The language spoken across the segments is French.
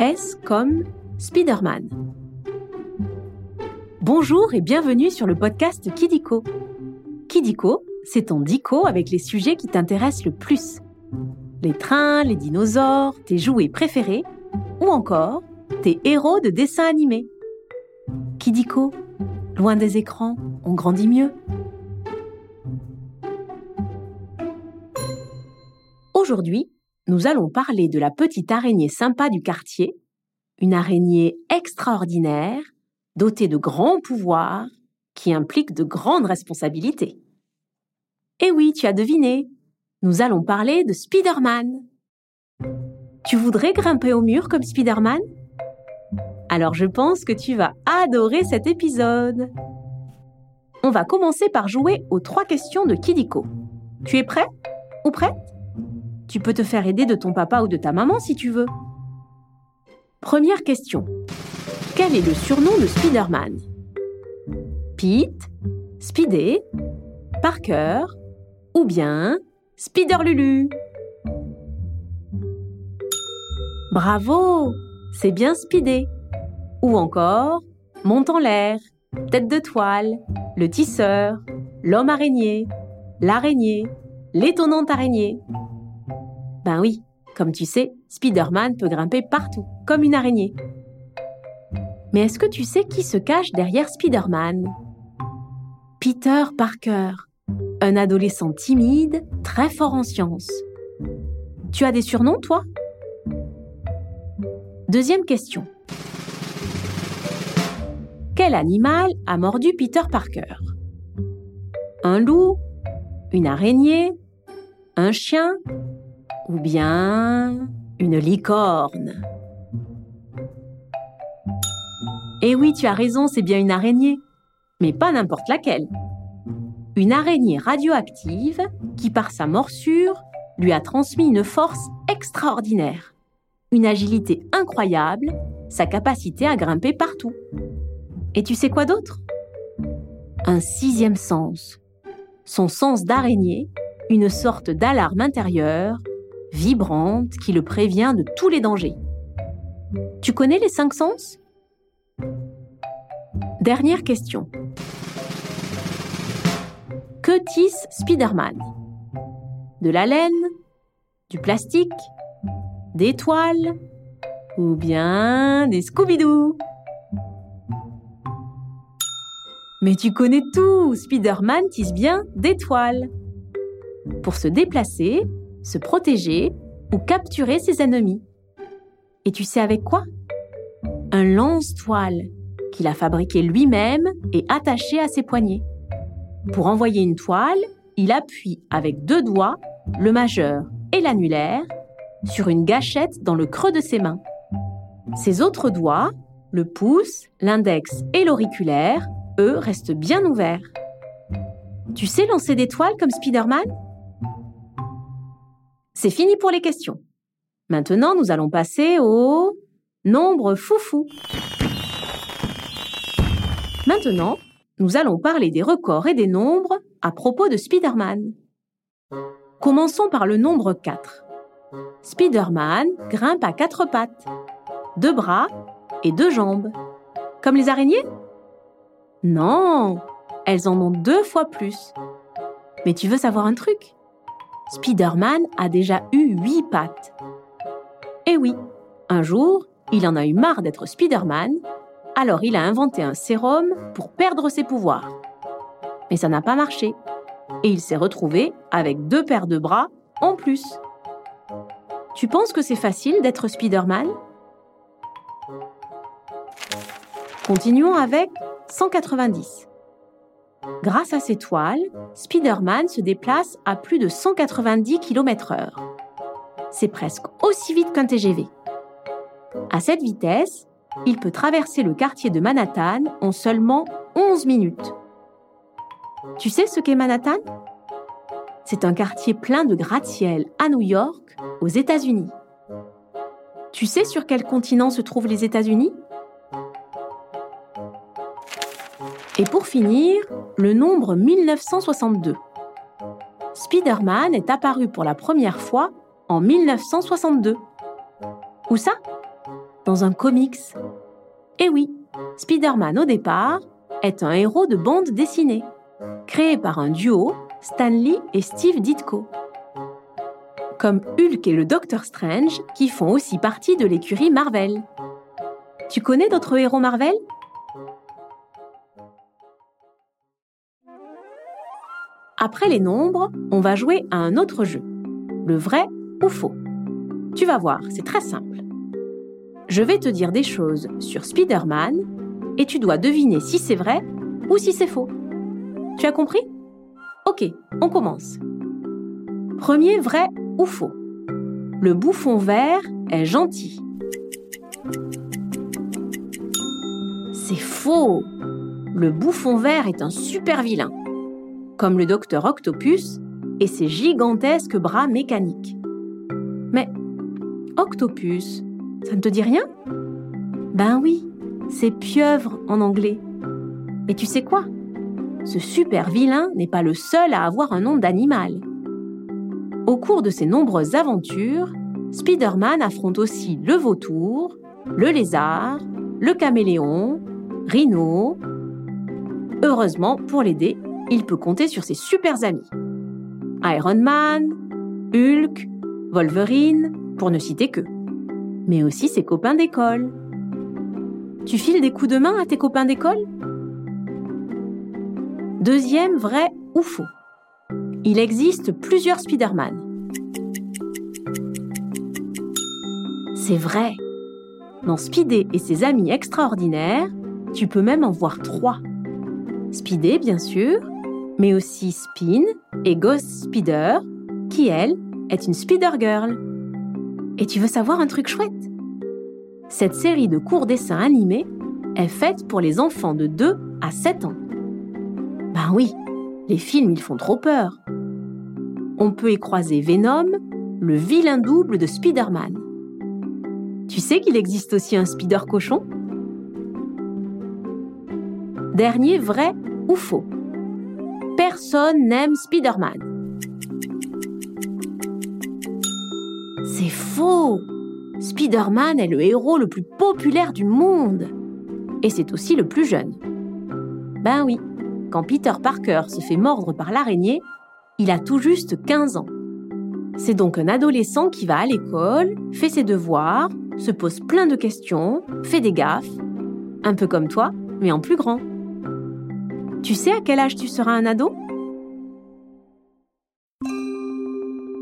S comme Spider-Man. Bonjour et bienvenue sur le podcast Kidiko. Kidiko, c'est ton dico avec les sujets qui t'intéressent le plus. Les trains, les dinosaures, tes jouets préférés ou encore tes héros de dessins animés. Kidiko, loin des écrans, on grandit mieux. Aujourd'hui, nous allons parler de la petite araignée sympa du quartier, une araignée extraordinaire, dotée de grands pouvoirs, qui implique de grandes responsabilités. Eh oui, tu as deviné, nous allons parler de Spider-Man. Tu voudrais grimper au mur comme Spider-Man? Alors je pense que tu vas adorer cet épisode. On va commencer par jouer aux trois questions de Kidiko. Tu es prêt? Ou prête? Tu peux te faire aider de ton papa ou de ta maman si tu veux. Première question. Quel est le surnom de Spider-Man? Pete, Speedy, Parker ou bien Spider-Lulu? Bravo C'est bien Speedy. Ou encore Monte en l'air, Tête de toile, Le tisseur, L'homme araignée, L'araignée, L'étonnante araignée. Ben oui, comme tu sais, Spider-Man peut grimper partout, comme une araignée. Mais est-ce que tu sais qui se cache derrière Spider-Man? Peter Parker, un adolescent timide, très fort en sciences. Tu as des surnoms, toi? Deuxième question. Quel animal a mordu Peter Parker? Un loup Une araignée Un chien ou bien une licorne. Eh oui, tu as raison, c'est bien une araignée, mais pas n'importe laquelle. Une araignée radioactive qui, par sa morsure, lui a transmis une force extraordinaire, une agilité incroyable, sa capacité à grimper partout. Et tu sais quoi d'autre? Un sixième sens, son sens d'araignée, une sorte d'alarme intérieure vibrante qui le prévient de tous les dangers. Tu connais les cinq sens? Dernière question. Que tisse Spider-Man? De la laine? Du plastique? Des toiles? Ou bien des Scooby-Doo? Mais tu connais tout! Spider-Man tisse bien des toiles. Pour se déplacer, se protéger ou capturer ses ennemis. Et tu sais avec quoi? Un lance-toile qu'il a fabriqué lui-même et attaché à ses poignets. Pour envoyer une toile, il appuie avec deux doigts, le majeur et l'annulaire, sur une gâchette dans le creux de ses mains. Ses autres doigts, le pouce, l'index et l'auriculaire, eux, restent bien ouverts. Tu sais lancer des toiles comme Spider-Man? C'est fini pour les questions. Maintenant, nous allons passer au nombre foufou. Maintenant, nous allons parler des records et des nombres à propos de Spider-Man. Commençons par le nombre 4. Spider-Man grimpe à quatre pattes, deux bras et deux jambes. Comme les araignées? Non, elles en ont deux fois plus. Mais tu veux savoir un truc? Spider-Man a déjà eu huit pattes. Eh oui, un jour, il en a eu marre d'être Spider-Man, alors il a inventé un sérum pour perdre ses pouvoirs. Mais ça n'a pas marché, et il s'est retrouvé avec deux paires de bras en plus. Tu penses que c'est facile d'être Spider-Man? Continuons avec 190. Grâce à ses toiles, Spider-Man se déplace à plus de 190 km/h. C'est presque aussi vite qu'un TGV. À cette vitesse, il peut traverser le quartier de Manhattan en seulement 11 minutes. Tu sais ce qu'est Manhattan? C'est un quartier plein de gratte-ciel à New York, aux États-Unis. Tu sais sur quel continent se trouvent les États-Unis? Et pour finir, le nombre 1962. Spider-Man est apparu pour la première fois en 1962. Où ça? Dans un comics. Eh oui, Spider-Man au départ est un héros de bande dessinée, créé par un duo, Stanley et Steve Ditko. Comme Hulk et le Docteur Strange, qui font aussi partie de l'écurie Marvel. Tu connais d'autres héros Marvel? Après les nombres, on va jouer à un autre jeu, le vrai ou faux. Tu vas voir, c'est très simple. Je vais te dire des choses sur Spider-Man et tu dois deviner si c'est vrai ou si c'est faux. Tu as compris? Ok, on commence. Premier vrai ou faux. Le bouffon vert est gentil. C'est faux. Le bouffon vert est un super vilain, comme le docteur Octopus et ses gigantesques bras mécaniques. Mais Octopus, ça ne te dit rien? Ben oui, c'est pieuvre en anglais. Et tu sais quoi? Ce super vilain n'est pas le seul à avoir un nom d'animal. Au cours de ses nombreuses aventures, Spider-Man affronte aussi le vautour, le lézard, le caméléon, Rhino. Heureusement, pour l'aider, il peut compter sur ses super amis. Iron Man, Hulk, Wolverine, pour ne citer que. Mais aussi ses copains d'école, tu files des coups de main à tes copains d'école? Deuxième vrai ou faux. Il existe plusieurs Spider-Man. C'est vrai. Dans Speedy et ses amis extraordinaires, tu peux même en voir trois. Speedy, bien sûr, mais aussi Spin et Ghost Speeder, qui, elle, est une Spider Girl. Et tu veux savoir un truc chouette? Cette série de courts dessins animés est faite pour les enfants de 2 à 7 ans. Ben oui, les films ils font trop peur. On peut y croiser Venom, le vilain double de Spider-Man. Tu sais qu'il existe aussi un Spider cochon? Dernier vrai ou faux? Personne n'aime Spider-Man. C'est faux Spider-Man est le héros le plus populaire du monde. Et c'est aussi le plus jeune. Ben oui, quand Peter Parker se fait mordre par l'araignée, il a tout juste 15 ans. C'est donc un adolescent qui va à l'école, fait ses devoirs, se pose plein de questions, fait des gaffes, un peu comme toi, mais en plus grand. Tu sais à quel âge tu seras un ado?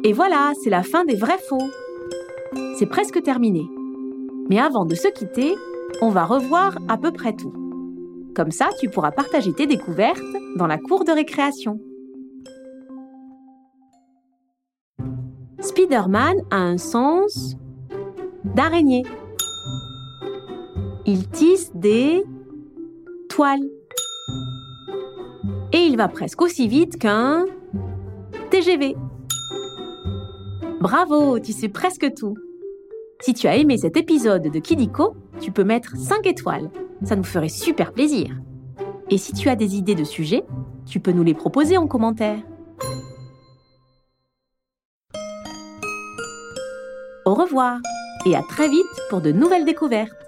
Et voilà, c'est la fin des vrais faux c'est presque terminé. Mais avant de se quitter, on va revoir à peu près tout. Comme ça, tu pourras partager tes découvertes dans la cour de récréation. Spider-Man a un sens d'araignée. Il tisse des toiles. Et il va presque aussi vite qu'un TGV. Bravo, tu sais presque tout. Si tu as aimé cet épisode de Kidiko, tu peux mettre 5 étoiles. Ça nous ferait super plaisir. Et si tu as des idées de sujets, tu peux nous les proposer en commentaire. Au revoir et à très vite pour de nouvelles découvertes.